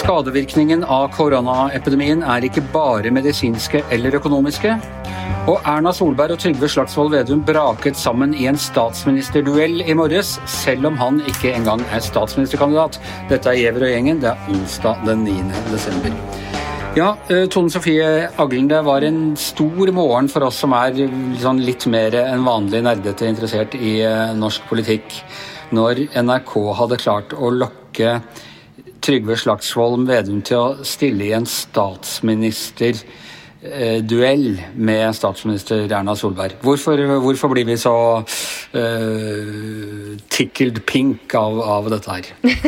Skadevirkningen av koronaepidemien er ikke bare medisinske eller økonomiske. Og Erna Solberg og Trygve Slagsvold Vedum braket sammen i en statsministerduell i morges, selv om han ikke engang er statsministerkandidat. Dette er Giæver og gjengen. Det er onsdag den 9. desember. Ja, eh, Tone Sofie Aglen, det var en stor morgen for oss som er sånn litt mer enn vanlig nerdete interessert i eh, norsk politikk, når NRK hadde klart å lokke Trygve Slagsvold Vedum til å stille i en statsministerduell med statsminister Erna Solberg. Hvorfor, hvorfor blir vi så uh, tickled pink av, av dette her?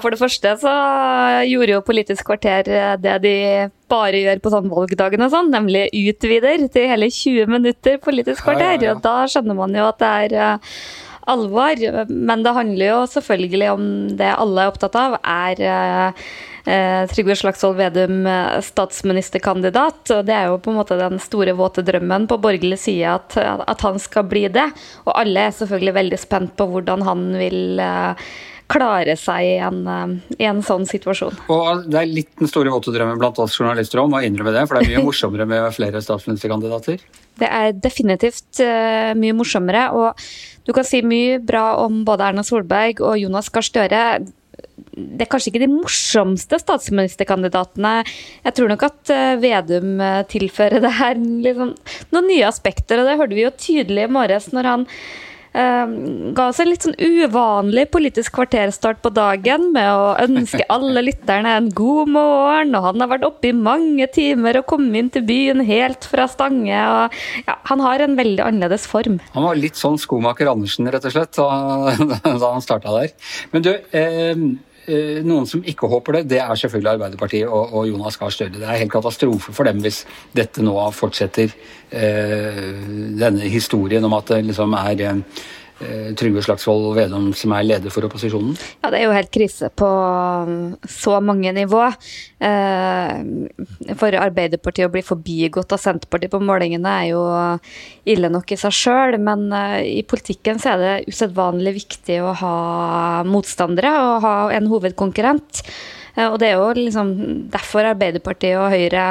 For det første så gjorde jo Politisk kvarter det de bare gjør på sånn valgdagen og sånn, nemlig utvider til hele 20 minutter Politisk kvarter. Ja, ja, ja. Og da skjønner man jo at det er alvor. Men det handler jo selvfølgelig om det alle er opptatt av, er eh, Trygve Slagsvold Vedum eh, statsministerkandidat. og Det er jo på en måte den store, våte drømmen på borgerlig side at, at han skal bli det. Og alle er selvfølgelig veldig spent på hvordan han vil eh, klare seg i en, eh, i en, sånn situasjon. Og Det er litt den store våte drømmen blant oss journalister om, å innrømme det, for det er mye morsommere med flere statsministerkandidater? Det er definitivt uh, mye morsommere. og Du kan si mye bra om både Erna Solberg og Jonas Gahr Støre. Det er kanskje ikke de morsomste statsministerkandidatene. Jeg tror nok at uh, Vedum tilfører det her liksom, noen nye aspekter, og det hørte vi jo tydelig i morges når han ga oss en litt sånn uvanlig politisk kvarterstart på dagen med å ønske alle lytterne en god morgen. Og han har vært oppe i mange timer og kommet inn til byen helt fra Stange. og ja, Han har en veldig annerledes form. Han var litt sånn skomaker Andersen, rett og slett, da, da han starta der. Men du, eh, Eh, noen som ikke håper det, det er selvfølgelig Arbeiderpartiet og, og Jonas Gahr Støre. Det er helt katastrofe for dem hvis dette nå fortsetter, eh, denne historien om at det liksom er eh, Eh, Trygve Slagsvold Vedum som er leder for opposisjonen? Ja, Det er jo helt krise på um, så mange nivå. Eh, for Arbeiderpartiet å bli forbigått av Senterpartiet på målingene er jo ille nok i seg sjøl, men eh, i politikken så er det usedvanlig viktig å ha motstandere og ha en hovedkonkurrent. Og det er jo liksom derfor Arbeiderpartiet og Høyre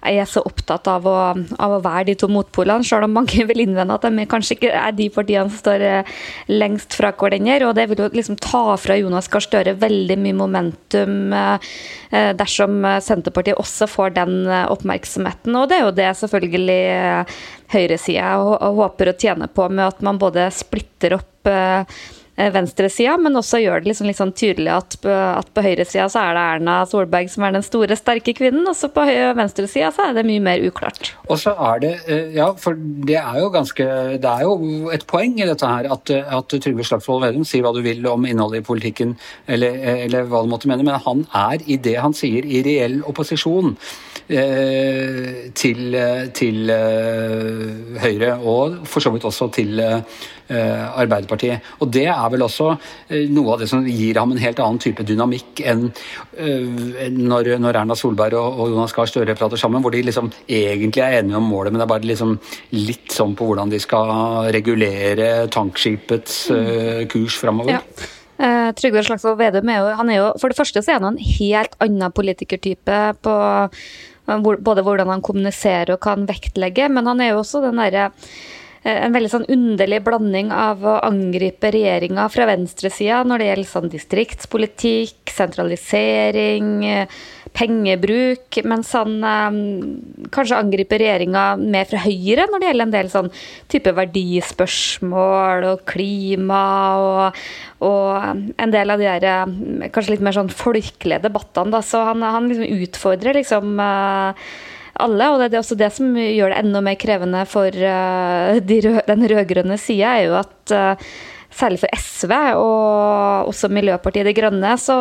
jeg er så opptatt av å, av å, være de to motpolene, selv om mange vil innvende at de kanskje ikke er de partiene som står eh, lengst fra hverandre. Og det vil jo liksom ta fra Jonas Gahr Støre veldig mye momentum eh, eh, dersom Senterpartiet også får den oppmerksomheten. Og det er jo det selvfølgelig høyresida håper å tjene på med at man både splitter opp venstresida, men også gjør det liksom litt sånn tydelig at at på høyresida så er det Erna Solberg som er den store, sterke kvinnen, og så på venstresida så er det mye mer uklart. Og så er det, eh, ja, for det er jo ganske Det er jo et poeng i dette her at, at Trygve Slagsvold Vedum sier hva du vil om innholdet i politikken, eller, eller hva du måtte mene, men han er i det han sier, i reell opposisjon. Eh, til, til Høyre, og for så vidt også til Arbeiderpartiet. Og det er vel også eh, noe av det som gir ham en helt annen type dynamikk enn eh, når, når Erna Solberg og, Jonas Gahr Støre prater sammen, hvor de liksom egentlig er enige om målet, men det er bare liksom litt sånn på hvordan de skal regulere tankskipets uh, kurs framover. Ja. Uh, Trygve Slagsvold Vedum er jo, han er jo For det første så er han en helt annen politikertype på både hvordan han kommuniserer og kan vektlegge, men han er jo også den derre Eh, en veldig sånn underlig blanding av å angripe regjeringa fra venstresida når det gjelder sånn distriktspolitikk, sentralisering, eh, pengebruk, mens han eh, kanskje angriper regjeringa mer fra høyre når det gjelder en del sånn type verdispørsmål og klima og, og en del av de der kanskje litt mer sånn folkelige debattene. Da. Så han, han liksom utfordrer liksom alle. Og det er også det som gjør det enda mer krevende for uh, de rød, den rød-grønne sida, er jo at uh, særlig for SV og også Miljøpartiet De Grønne, så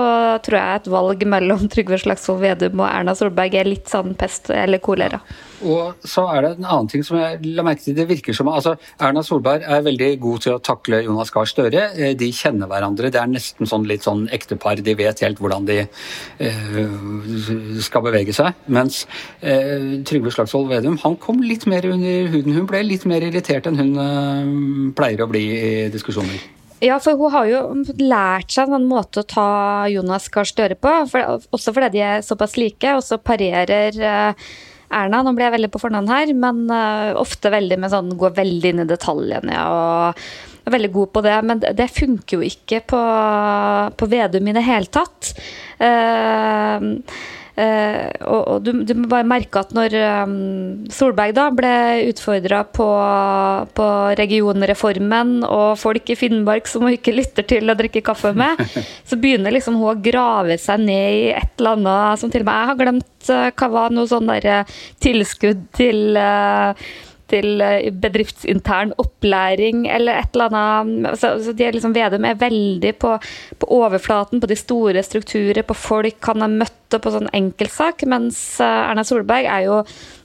tror jeg et valg mellom Trygve Slagsvold Vedum og Erna Solberg er litt sånn pest eller kolera. Og så er det en annen ting som jeg la merke til. Det virker som altså Erna Solberg er veldig god til å takle Jonas Gahr Støre. Eh, de kjenner hverandre. Det er nesten sånn litt sånn ektepar. De vet helt hvordan de uh, skal bevege seg. Mens uh, Trygve Slagsvold Vedum han kom litt mer under huden. Hun ble litt mer irritert enn hun uh, pleier å bli i diskusjoner. Ja, for hun har jo lært seg en måte å ta Jonas Gahr Støre på. For, også fordi de er såpass like, og så parerer uh, Erna. Nå blir jeg veldig på fornavn her, men uh, ofte veldig med sånn går veldig inn i detaljene. og er veldig god på det, men det funker jo ikke på, på Vedum i det hele tatt. Uh, Uh, og, og du, du, må bare merke at når um, Solberg da ble utfordra på, på, regionreformen og folk i Finnmark som hun ikke lytter til å drikke kaffe med, så begynner liksom hun å grave seg ned i et eller annet som til og med jeg har glemt uh, hva var noe sånn der tilskudd til uh, til eh, bedriftsintern opplæring eller et eller annet. Så, så de liksom, Vedum er veldig på, på, overflaten, på de store strukturer, på folk han har møtt og på sånn enkeltsak, mens eh, Erna Solberg er jo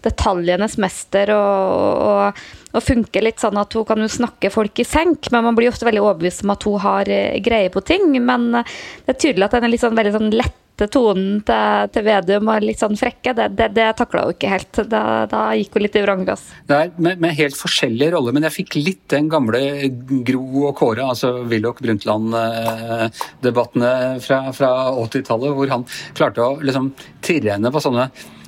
detaljenes mester og, og, og, funker litt sånn at hun kan jo snakke folk i senk, men man blir ofte veldig overbevist om at hun har eh, greie på ting. Men det er tydelig at den er litt sånn, veldig sånn lett tonen til, til, Vedum og litt sånn frekke, det, det, det takla hun ikke helt. Da, da, gikk hun litt i vranglass. Det er med, med, helt forskjellige roller, men jeg fikk litt den gamle Gro og Kåre, altså Willoch Brundtland-debattene fra, fra 80-tallet, hvor han klarte å liksom tirre henne på sånne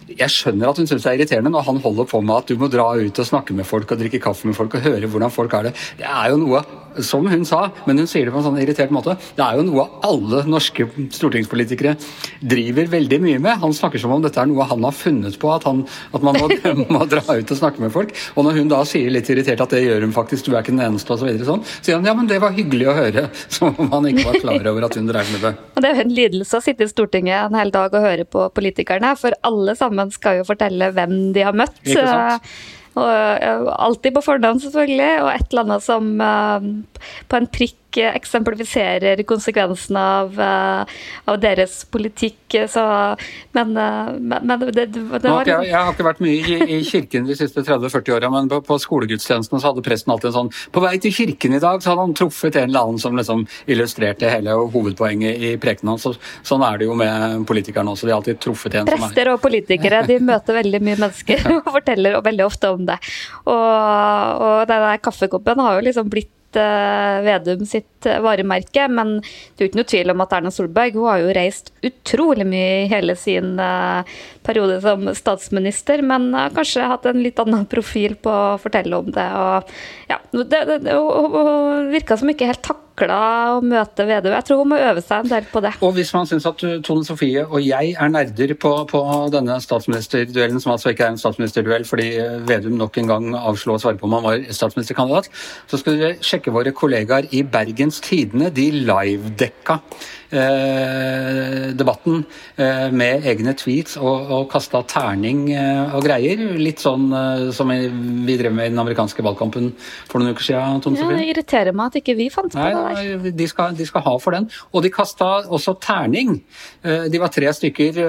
jeg skjønner at hun syns det er irriterende når han holder på med at du må dra ut og snakke med folk og drikke kaffe med folk og høre hvordan folk har det. Det er jo noe, som hun sa, men hun sier det på en sånn irritert måte, det er jo noe alle norske stortingspolitikere driver veldig mye med. Han snakker som om dette er noe han har funnet på, at, han, at man må, må, dra ut og snakke med folk. Og når hun da sier litt irritert at det gjør hun faktisk, du er ikke den eneste osv., så sånn, sier han ja, men det var hyggelig å høre. Som om han ikke var klar over at hun drev med det. Og det er jo en lidelse å sitte i Stortinget en hel dag og høre på politikerne, for alle sammen skal jo fortelle hvem de har møtt. Og, alltid på fornavn, selvfølgelig, og et eller annet som uh, på en prikk eksemplifiserer konsekvensene av, uh, av, deres politikk. Så, men, uh, men det, det, var jeg, jeg, har ikke vært mye i, i kirken de siste 30-40 åra, men på, på skolegudstjenesten så hadde presten alltid en sånn På vei til kirken i dag så hadde han truffet en eller annen som liksom illustrerte hele hovedpoenget i prekenen hans. Så, sånn er det jo med politikerne også. De har alltid truffet en Prester som er Prester og politikere de møter veldig mye mennesker og forteller veldig ofte om det. Og, og den der kaffekoppen har jo liksom blitt Vedum sitt eh, varemerke. Men det er jo ikke noe tvil om at Erna Solberg hun har jo reist utrolig mye i hele sin uh, periode som statsminister, men har kanskje hatt en litt annen profil på å fortelle om det. Og, ja, det, det, det, det virka som ikke helt takk takla å møte Vedum. Jeg tror hun må øve seg en del på det. Og hvis man syns at Tone Sofie og jeg er nerder på, på denne statsministerduellen, som altså ikke er en statsministerduell fordi Vedum nok en gang avslo å svare på om han var statsministerkandidat, så skal dere sjekke våre kollegaer i Bergens Tidende. De livedekka Eh, debatten eh, med egne tweets og, og kasta terning eh, og greier. Litt sånn som vi drev med i den amerikanske valgkampen for noen uker siden. Tone Sofie. ja, det irriterer meg at ikke vi fant på det. De skal, de skal ha for den. Og de kasta også terning. De var tre stykker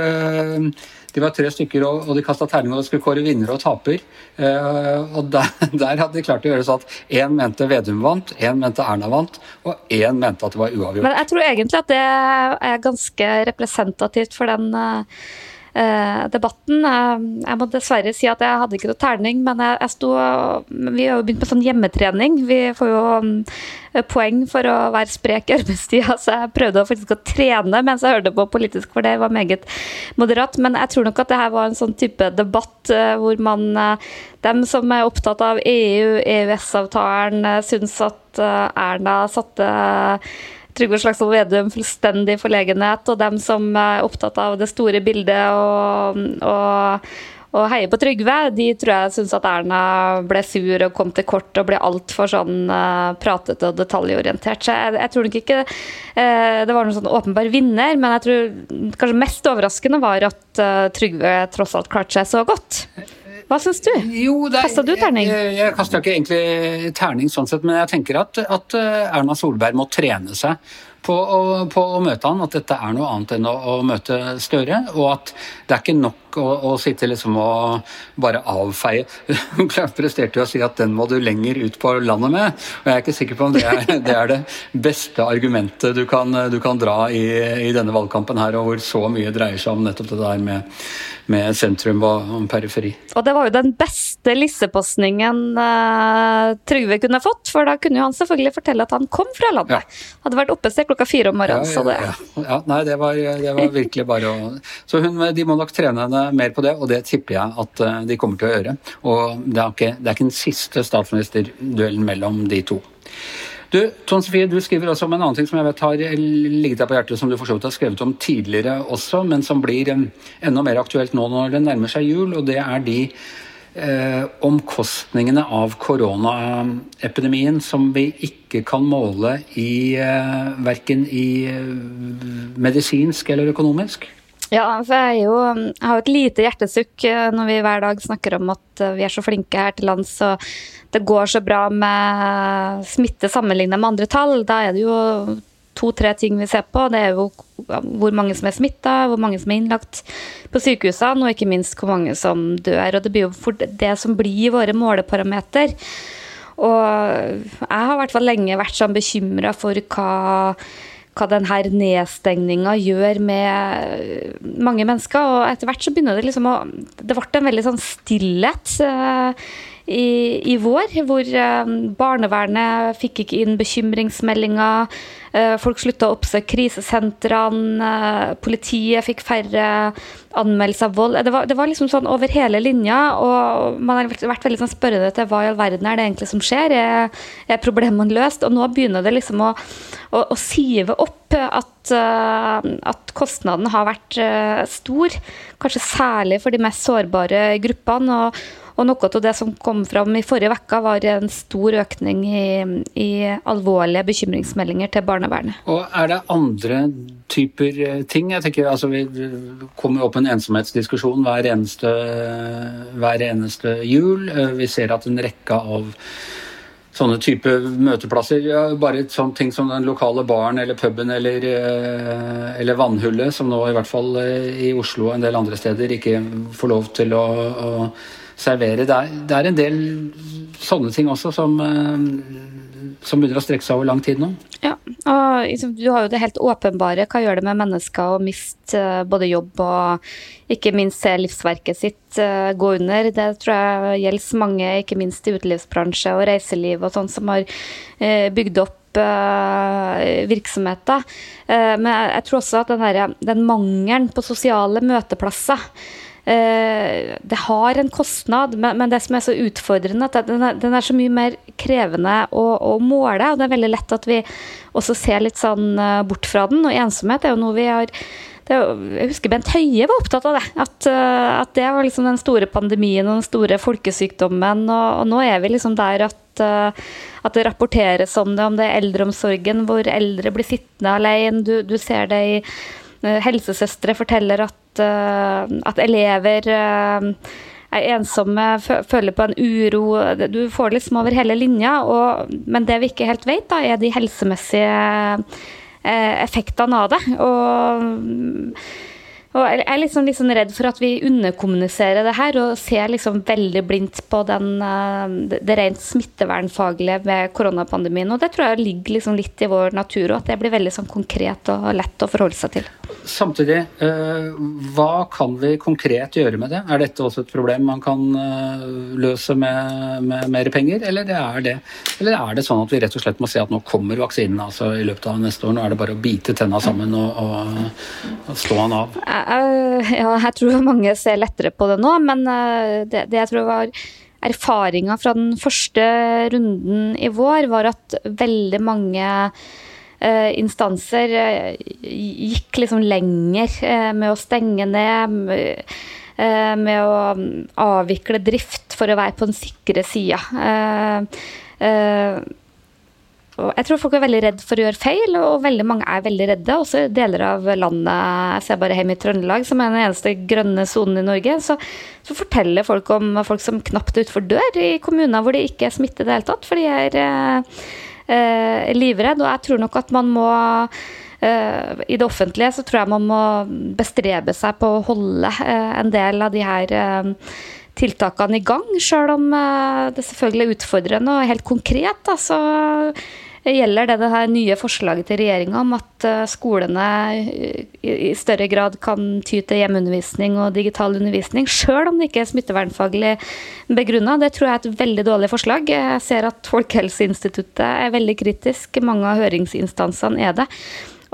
de var tre stykker, og, de kasta terning, og det skulle kåre vinner og taper. Uh, og der, der, hadde de klart å gjøre sånn at én mente Vedum vant, én mente Erna vant, og én mente at det var uavgjort. Men jeg tror egentlig at det er ganske representativt for den Eh, debatten. Eh, jeg må dessverre si at jeg hadde ikke noe terning, men jeg, jeg sto Vi har jo begynt med sånn hjemmetrening. Vi får jo um, poeng for å være sprek i arbeidstida, så jeg prøvde faktisk å trene mens jeg hørte på politisk, for det var meget moderat. Men jeg tror nok at det her var en sånn type debatt hvor man Dem som er opptatt av EU, EØS-avtalen, syns at Erna satte Trygve Slagsvold Vedum fullstendig forlegenhet, og dem som er opptatt av det store bildet og, og, og heier på Trygve, de tror jeg syns at Erna ble sur og kom til kort og ble altfor sånn uh, pratete og detaljorientert. Så jeg, jeg tror nok ikke uh, det var noen sånn åpenbar vinner, men jeg tror kanskje mest overraskende var at uh, Trygve tross alt klarte seg så godt. Hva syns du? Kasta du terning? Jeg, jeg, jeg kasta ikke egentlig terning sånn sett, men jeg tenker at, at, Erna Solberg må trene seg på å, på å, møte han, at dette er noe annet enn å, å møte Støre. Og at det er ikke nok å, å sitte liksom og bare avfeie. Hun presterte jo å si at den må du lenger ut på landet med. Og jeg er ikke sikker på om det er det, er det beste argumentet du kan, du kan dra i, i, denne valgkampen her, og hvor så mye dreier seg om nettopp det der med, med sentrum og periferi. Og det var jo den beste lissepostningen uh, Trygve kunne fått, for da kunne jo han selvfølgelig fortelle at han kom fra landet. Ja. Hadde vært oppe sted klokka fire om morgenen. Ja, ja. ja nei, det var, det var, virkelig bare å Så hun, de må nok trene henne mer på det, og det tipper jeg at eh, de kommer til å gjøre. Og det er ikke, det er ikke den siste statsministerduellen mellom de to. Du, Tone Sofie, du skriver også om en annen ting som jeg vet har ligget deg på hjertet, som du for så vidt har skrevet om tidligere også, men som blir eh, enda mer aktuelt nå når det nærmer seg jul, og det er de eh, omkostningene av koronaepidemien som vi ikke kan måle i eh, verken i eh, medisinsk eller økonomisk? Ja, for jeg, jo, jeg har et lite hjertesukk eh, når vi hver dag snakker om at eh, vi er så flinke her til lands og det går så bra med smitte sammenlignet med andre tall. Da er det jo to-tre ting vi ser på. Det er jo hvor mange som er smitta, hvor mange som er innlagt på sykehusene, og ikke minst hvor mange som dør. Og det blir jo det som blir våre måleparameter. Og jeg har i hvert fall lenge vært sånn bekymra for hva hva denne nedstengninga gjør med mange mennesker. Og etter hvert så begynner det liksom å Det ble en veldig sånn stillhet. Uh, i, i vår, hvor eh, barnevernet fikk ikke inn bekymringsmeldinger. Eh, folk slutta å oppsøke krisesentrene. Eh, politiet fikk færre anmeldelser av vold. Det var, det var, liksom sånn over hele linja. Og man har vært veldig sånn spørrende til hva i all verden er det egentlig som skjer? Er, er problemene løst? Og nå begynner det liksom å, å, å sive opp at, at, kostnaden har vært stor. Kanskje særlig for de mest sårbare gruppene. Og noe av det som kom fram i forrige uke, var en stor økning i, i, alvorlige bekymringsmeldinger til barnevernet. Og Er det andre typer eh, ting? Jeg tenker altså Vi kommer opp en ensomhetsdiskusjon hver eneste, hver eneste jul. Eh, vi ser at en rekke av sånne type møteplasser. Ja, bare sånne ting som den lokale baren eller puben eller, eh, eller, vannhullet, som nå i hvert fall i Oslo og en del andre steder ikke får lov til å, å servere. Det er, det er, en del sånne ting også som, eh, som begynner å strekke seg over lang tid nå. Ja, og liksom, du har jo det helt åpenbare. Hva gjør det med mennesker å miste eh, både jobb og ikke minst se livsverket sitt eh, gå under? Det tror jeg gjelder mange, ikke minst i utelivsbransje og reiseliv og sånn, som har bygd opp virksomheter. Men jeg tror også at den, der, den mangelen på sosiale møteplasser det har en kostnad, men det som er så utfordrende, at den er, den er så mye mer krevende å, å, måle. Og det er veldig lett at vi også ser litt sånn eh, bort fra den. Og ensomhet er jo noe vi har jeg husker Bent Høie var opptatt av det. At, eh, at, det var liksom den store pandemien og den store folkesykdommen. Og, og nå er vi liksom der at, at, det rapporteres om det, om det er eldreomsorgen, hvor eldre blir sittende alene. Du, du ser det i Helsesøstre forteller at Eh, at, elever eh, er ensomme, føler på en uro. Du får liksom over hele linja. Og, men det vi ikke helt vet, da, er de helsemessige eh, effektene av det. Og og jeg er liksom, liksom redd for at vi underkommuniserer det her og ser liksom veldig blindt på den, det rent smittevernfaglige med koronapandemien. Og det tror jeg ligger liksom litt i vår natur, og at det blir veldig sånn konkret og lett å forholde seg til. Samtidig, eh, hva kan vi konkret gjøre med det? Er dette også et problem man kan eh, løse med, med mer penger, eller er, det, eller er, det, sånn at vi rett og slett må se at nå kommer vaksinen altså i løpet av neste år? Nå er det bare å bite tenna sammen og, og, og stå han av? Ja, jeg tror mange ser lettere på det nå, men eh, det, det jeg tror var erfaringa fra den første runden i vår, var at veldig mange Eh, instanser eh, gikk liksom lenger eh, med å stenge ned. Med å avvikle drift for å være på den sikre sida. Jeg tror folk er veldig redd for å gjøre feil, og veldig mange er veldig redde. Også deler av landet, jeg ser bare hjemme i Trøndelag, som er den eneste grønne sonen i Norge, så, så, forteller folk om folk som knapt er utfor dør i kommuner hvor det ikke er smitte i det hele tatt. For de er eh, livredd. Og jeg tror nok at man må eh, i det offentlige så tror jeg man må bestrebe seg på å holde eh, en del av de her eh, tiltakene i gang, sjøl om det selvfølgelig er utfordrende og helt konkret. Da, så gjelder det det her nye forslaget til regjeringa om at eh, skolene i større grad kan ty til hjemmeundervisning og digital undervisning, sjøl om det ikke er smittevernfaglig begrunna. Det tror jeg er et veldig dårlig forslag. Jeg ser at Folkehelseinstituttet er veldig kritisk. Mange av høringsinstansene er det.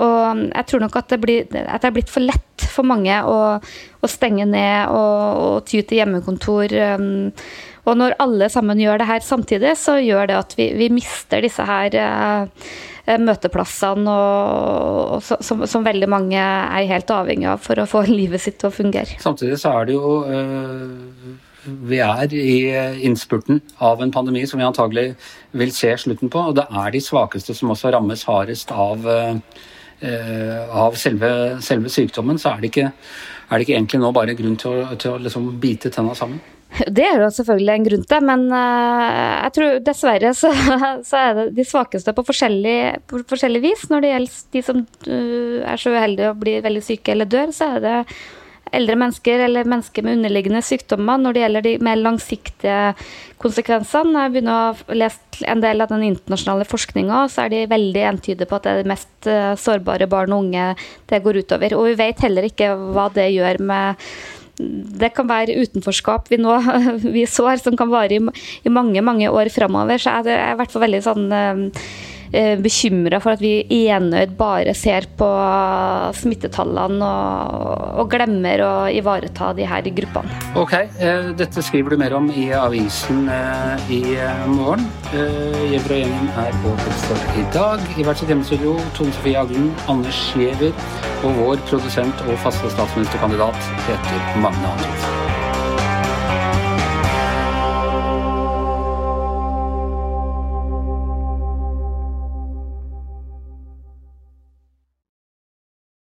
Og jeg tror nok at det, blir, at det er blitt for lett for mange å, å stenge ned og, og ty til hjemmekontor. Um, og når alle sammen gjør det her samtidig, så gjør det at vi, vi mister disse her eh, eh møteplassene og, og, som, som, veldig mange er helt avhengig av for å få livet sitt til å fungere. Samtidig så er det jo øh, Vi er i innspurten av en pandemi som vi antagelig vil se slutten på. Og det er de svakeste som også rammes hardest av, øh, av selve, selve, sykdommen. Så er det, ikke, er det ikke egentlig nå bare grunn til å, til å liksom bite tenna sammen? Det er jo selvfølgelig en grunn til, men uh, jeg tror dessverre så, så, er det de svakeste på forskjellig, på forskjellig, vis. Når det gjelder de som uh, er så uheldige og blir veldig syke eller dør, så er det eldre mennesker eller mennesker med underliggende sykdommer. Når det gjelder de mer langsiktige konsekvensene, jeg begynner å ha lest en del av den internasjonale forskninga, så er de veldig entydige på at det er de mest uh, sårbare barn og unge det går utover. Og vi vet heller ikke hva det gjør med det kan være utenforskap vi nå vi sår, som kan vare i, i mange mange år framover. Så jeg er i hvert fall veldig sånn eh bekymra for at vi enøyd bare ser på smittetallene og, og, glemmer å ivareta de her gruppene. Ok, eh, dette skriver du mer om i avisen eh, i eh, morgen. Eh, Gjever og gjengen er over for i dag. I hvert sitt hjemmestudio Tone Sofie Aglen, Anders Giæver og vår produsent og faste statsministerkandidat heter Magne Antonsen.